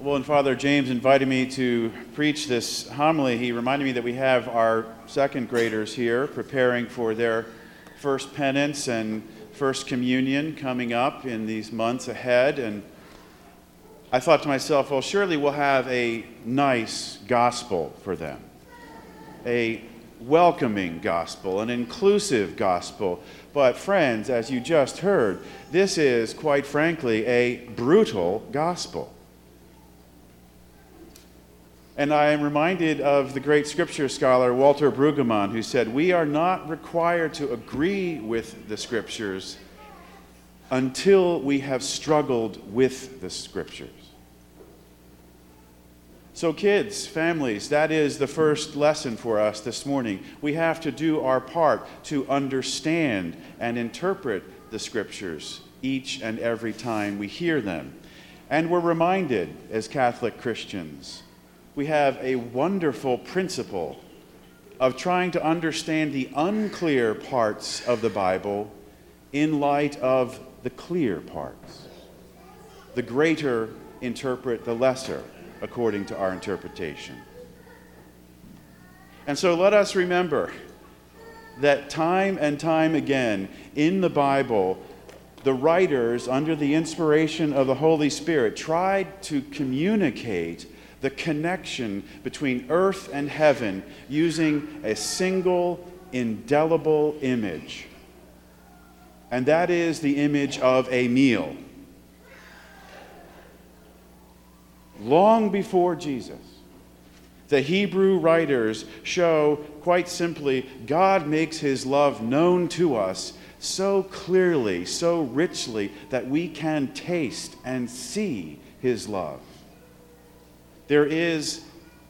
Well, when Father James invited me to preach this homily, he reminded me that we have our second graders here preparing for their first penance and first communion coming up in these months ahead. And I thought to myself, well, surely we'll have a nice gospel for them, a welcoming gospel, an inclusive gospel. But, friends, as you just heard, this is, quite frankly, a brutal gospel. And I am reminded of the great scripture scholar Walter Brueggemann, who said, We are not required to agree with the scriptures until we have struggled with the scriptures. So, kids, families, that is the first lesson for us this morning. We have to do our part to understand and interpret the scriptures each and every time we hear them. And we're reminded as Catholic Christians we have a wonderful principle of trying to understand the unclear parts of the Bible in light of the clear parts. The greater interpret the lesser according to our interpretation. And so let us remember that time and time again in the Bible, the writers, under the inspiration of the Holy Spirit, tried to communicate the connection between earth and heaven using a single indelible image. And that is the image of a meal. Long before Jesus, the Hebrew writers show quite simply God makes his love known to us so clearly, so richly, that we can taste and see his love there is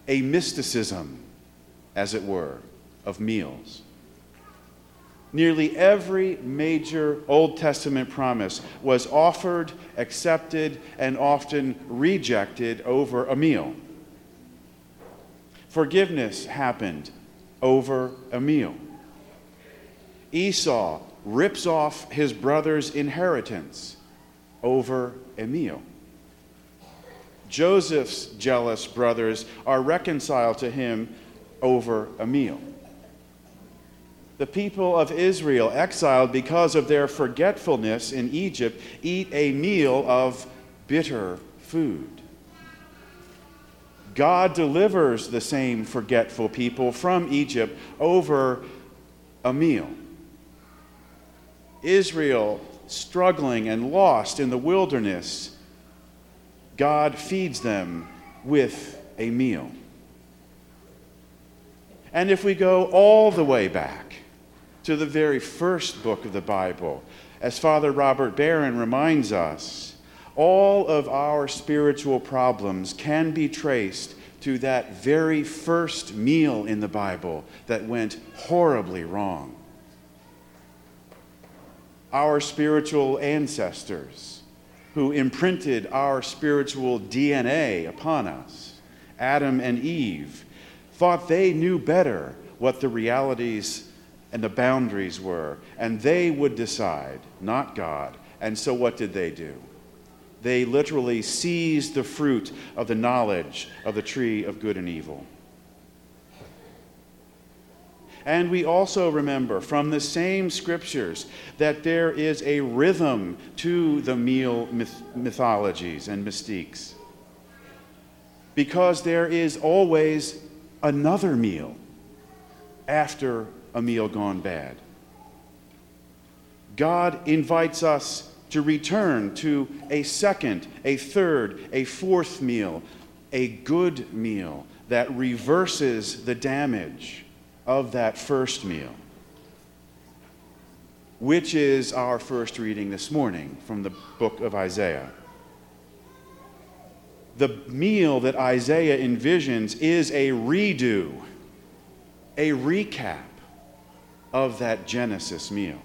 a mysticism, as it were, of meals. Nearly every major Old Testament promise was offered, accepted, and often rejected over a meal. Forgiveness happened over a meal. Esau rips off his brother's inheritance over a meal. Joseph's jealous brothers are reconciled to him over a meal. The people of Israel, exiled because of their forgetfulness in Egypt, eat a meal of bitter food. God delivers the same forgetful people from Egypt over a meal. Israel, struggling and lost in the wilderness, God feeds them with a meal. And if we go all the way back to the very first book of the Bible, as Father Robert Barron reminds us, all of our spiritual problems can be traced to that very first meal in the Bible that went horribly wrong. Our spiritual ancestors who imprinted our spiritual DNA upon us, Adam and Eve, thought they knew better what the realities and the boundaries were, and they would decide, not God. And so what did they do? They literally seized the fruit of the knowledge of the tree of good and evil. And we also remember from the same scriptures that there is a rhythm to the meal myth- mythologies and mystiques. Because there is always another meal after a meal gone bad. God invites us to return to a second, a third, a fourth meal, a good meal that reverses the damage of that first meal, which is our first reading this morning from the book of Isaiah. The meal that Isaiah envisions is a redo, a recap of that Genesis meal.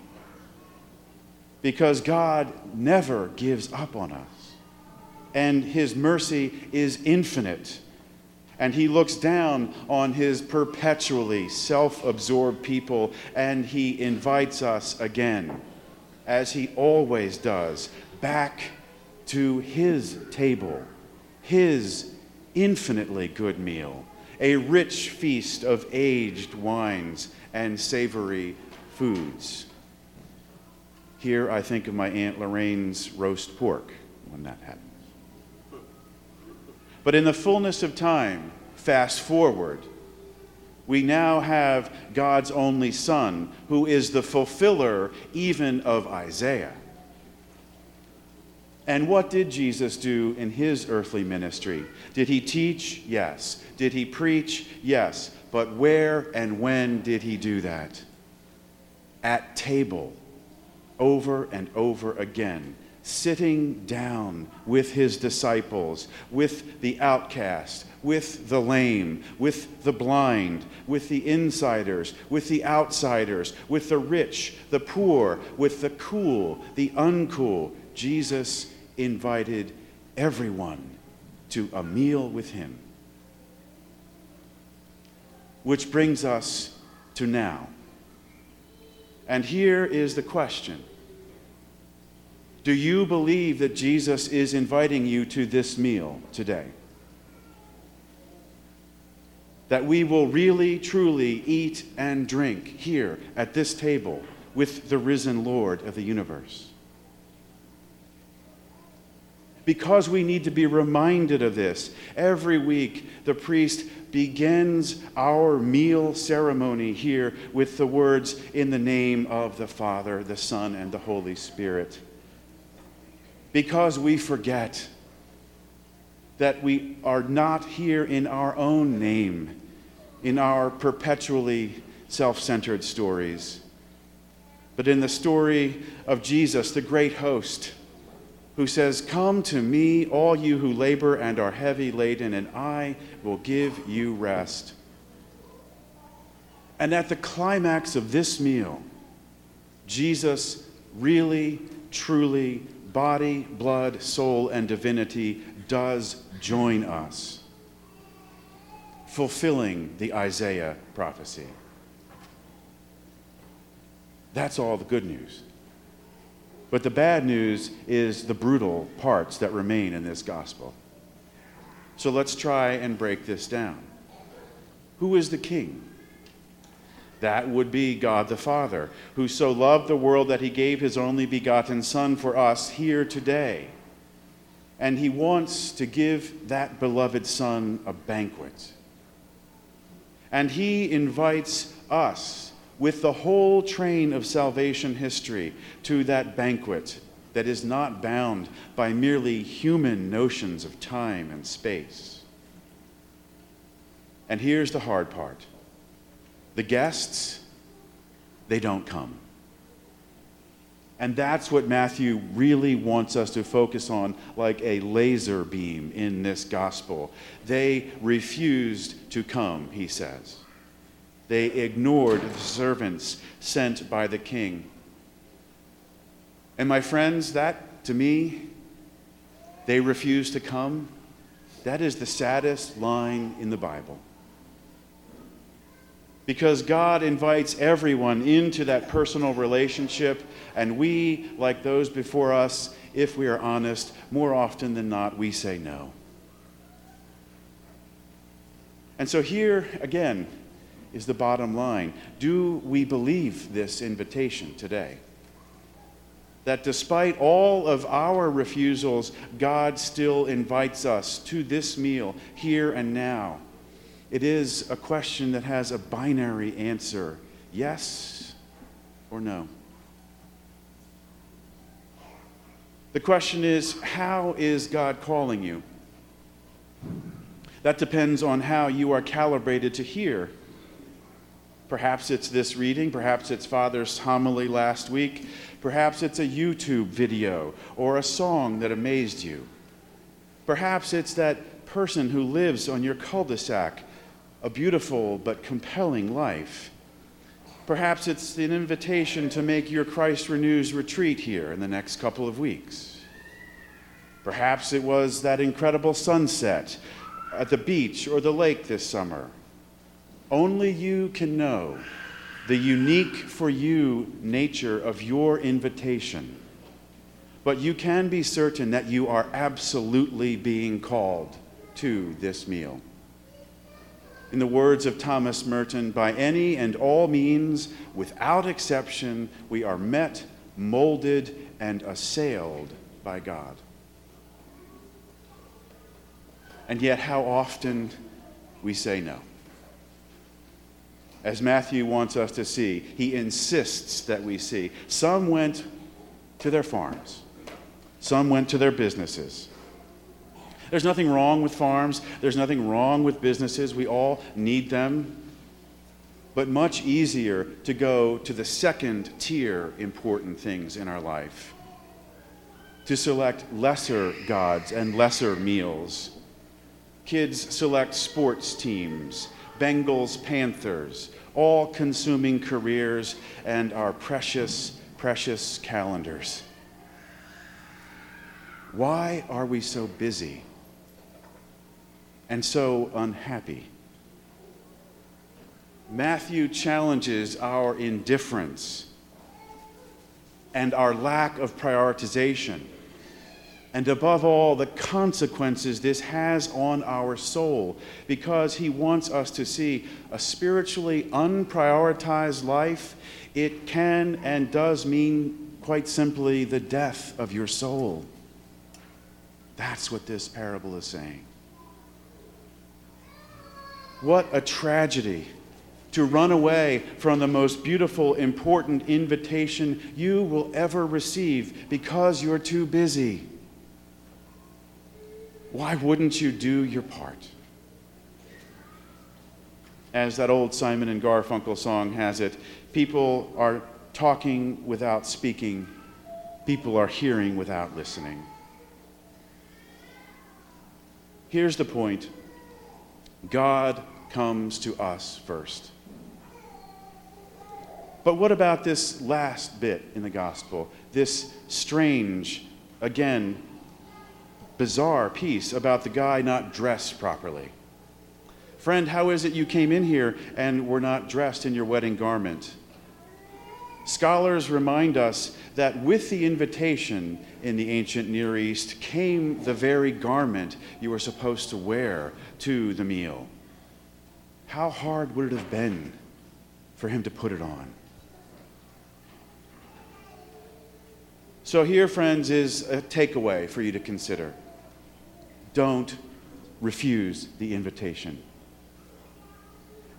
Because God never gives up on us, and His mercy is infinite and he looks down on his perpetually self absorbed people and he invites us again, as he always does, back to his table, his infinitely good meal, a rich feast of aged wines and savory foods. Here I think of my Aunt Lorraine's roast pork when that happens. But in the fullness of time, fast forward, we now have God's only Son, who is the fulfiller even of Isaiah. And what did Jesus do in his earthly ministry? Did he teach? Yes. Did he preach? Yes. But where and when did he do that? At table, over and over again, sitting down with his disciples, with the outcast, with the lame, with the blind, with the insiders, with the outsiders, with the rich, the poor, with the cool, the uncool. Jesus invited everyone to a meal with him. Which brings us to now. And here is the question Do you believe that Jesus is inviting you to this meal today? That we will really, truly eat and drink here at this table with the risen Lord of the universe because we need to be reminded of this. Every week, the priest begins our meal ceremony here with the words, In the name of the Father, the Son, and the Holy Spirit. Because we forget that we are not here in our own name, in our perpetually self centered stories, but in the story of Jesus, the great host who says, Come to me, all you who labor and are heavy laden, and I will give you rest. And at the climax of this meal, Jesus really, truly, body, blood, soul, and divinity does join us, fulfilling the Isaiah prophecy. That's all the good news. But the bad news is the brutal parts that remain in this gospel. So let's try and break this down. Who is the king? That would be God the Father, who so loved the world that he gave his only begotten Son for us here today. And he wants to give that beloved Son a banquet. And he invites us with the whole train of salvation history to that banquet that is not bound by merely human notions of time and space. And here's the hard part the guests, they don't come. And that's what Matthew really wants us to focus on, like a laser beam in this gospel. They refused to come, he says. They ignored the servants sent by the king. And my friends, that to me, they refused to come. That is the saddest line in the Bible. Because God invites everyone into that personal relationship, and we, like those before us, if we are honest, more often than not, we say no. And so, here again, is the bottom line. Do we believe this invitation today? That despite all of our refusals, God still invites us to this meal here and now. It is a question that has a binary answer yes or no. The question is how is God calling you? That depends on how you are calibrated to hear Perhaps it's this reading, perhaps it's Father's homily last week, perhaps it's a YouTube video or a song that amazed you. Perhaps it's that person who lives on your cul de sac, a beautiful but compelling life. Perhaps it's an invitation to make your Christ Renews retreat here in the next couple of weeks. Perhaps it was that incredible sunset at the beach or the lake this summer. Only you can know the unique for you nature of your invitation. But you can be certain that you are absolutely being called. to this meal. In the words of Thomas Merton, by any and all means, without exception, we are met, molded, and assailed by God. And yet, how often we say no. As Matthew wants us to see, he insists that we see. Some went to their farms, some went to their businesses. There's nothing wrong with farms, there's nothing wrong with businesses. We all need them. But much easier to go to the second tier important things in our life, to select lesser gods and lesser meals Kids select sports teams, Bengals, Panthers, all consuming careers, and our precious, precious calendars. Why are we so busy and so unhappy? Matthew challenges our indifference and our lack of prioritization and above all, the consequences this has on our soul, because he wants us to see a spiritually unprioritized life. It can and does mean, quite simply, the death of your soul. That's what this parable is saying. What a tragedy to run away from the most beautiful, important invitation you will ever receive because you're too busy. Why wouldn't you do your part? As that old Simon and Garfunkel song has it, people are talking without speaking, people are hearing without listening. Here's the point God comes to us first. But what about this last bit in the gospel? This strange, again, bizarre piece about the guy not dressed properly. Friend, how is it you came in here and were not dressed in your wedding garment? Scholars remind us that with the invitation in the ancient Near East came the very garment you were supposed to wear to the meal. How hard would it have been for him to put it on? So, here, friends, is a takeaway for you to consider don't refuse the invitation.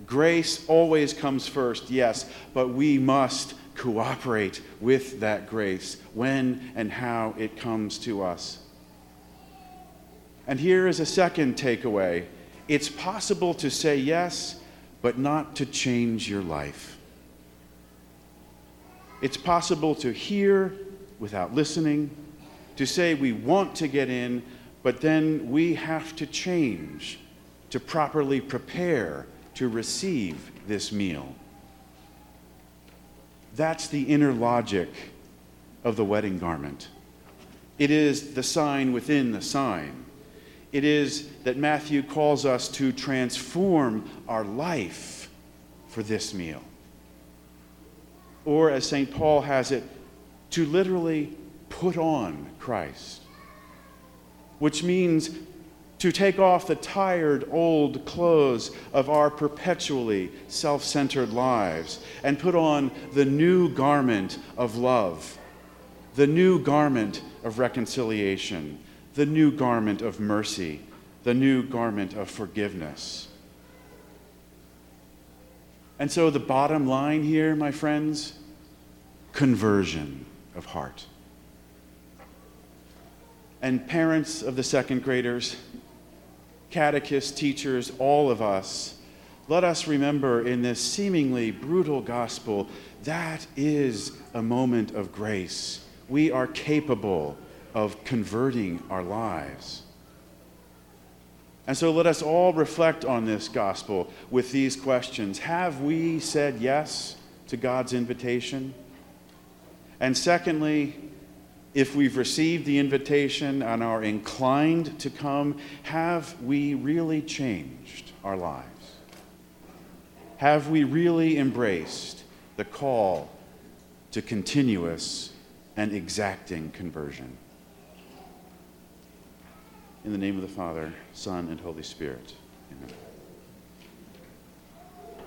Grace always comes first, yes, but we must cooperate with that grace when and how it comes to us. And here is a second takeaway it's possible to say yes, but not to change your life. It's possible to hear without listening, to say we want to get in, but then we have to change to properly prepare to receive this meal. That's the inner logic of the wedding garment. It is the sign within the sign. It is that Matthew calls us to transform our life for this meal. Or, as St. Paul has it, to literally put on Christ which means to take off the tired old clothes of our perpetually self centered lives and put on the new garment of love, the new garment of reconciliation, the new garment of mercy, the new garment of forgiveness. And so, the bottom line here, my friends conversion of heart and parents of the second graders, catechists, teachers, all of us, let us remember in this seemingly brutal gospel that is a moment of grace. We are capable of converting our lives. And so let us all reflect on this gospel with these questions Have we said yes to God's invitation? And secondly, if we've received the invitation and are inclined to come, have we really changed our lives? Have we really embraced the call to continuous and exacting conversion? In the name of the Father, Son, and Holy Spirit.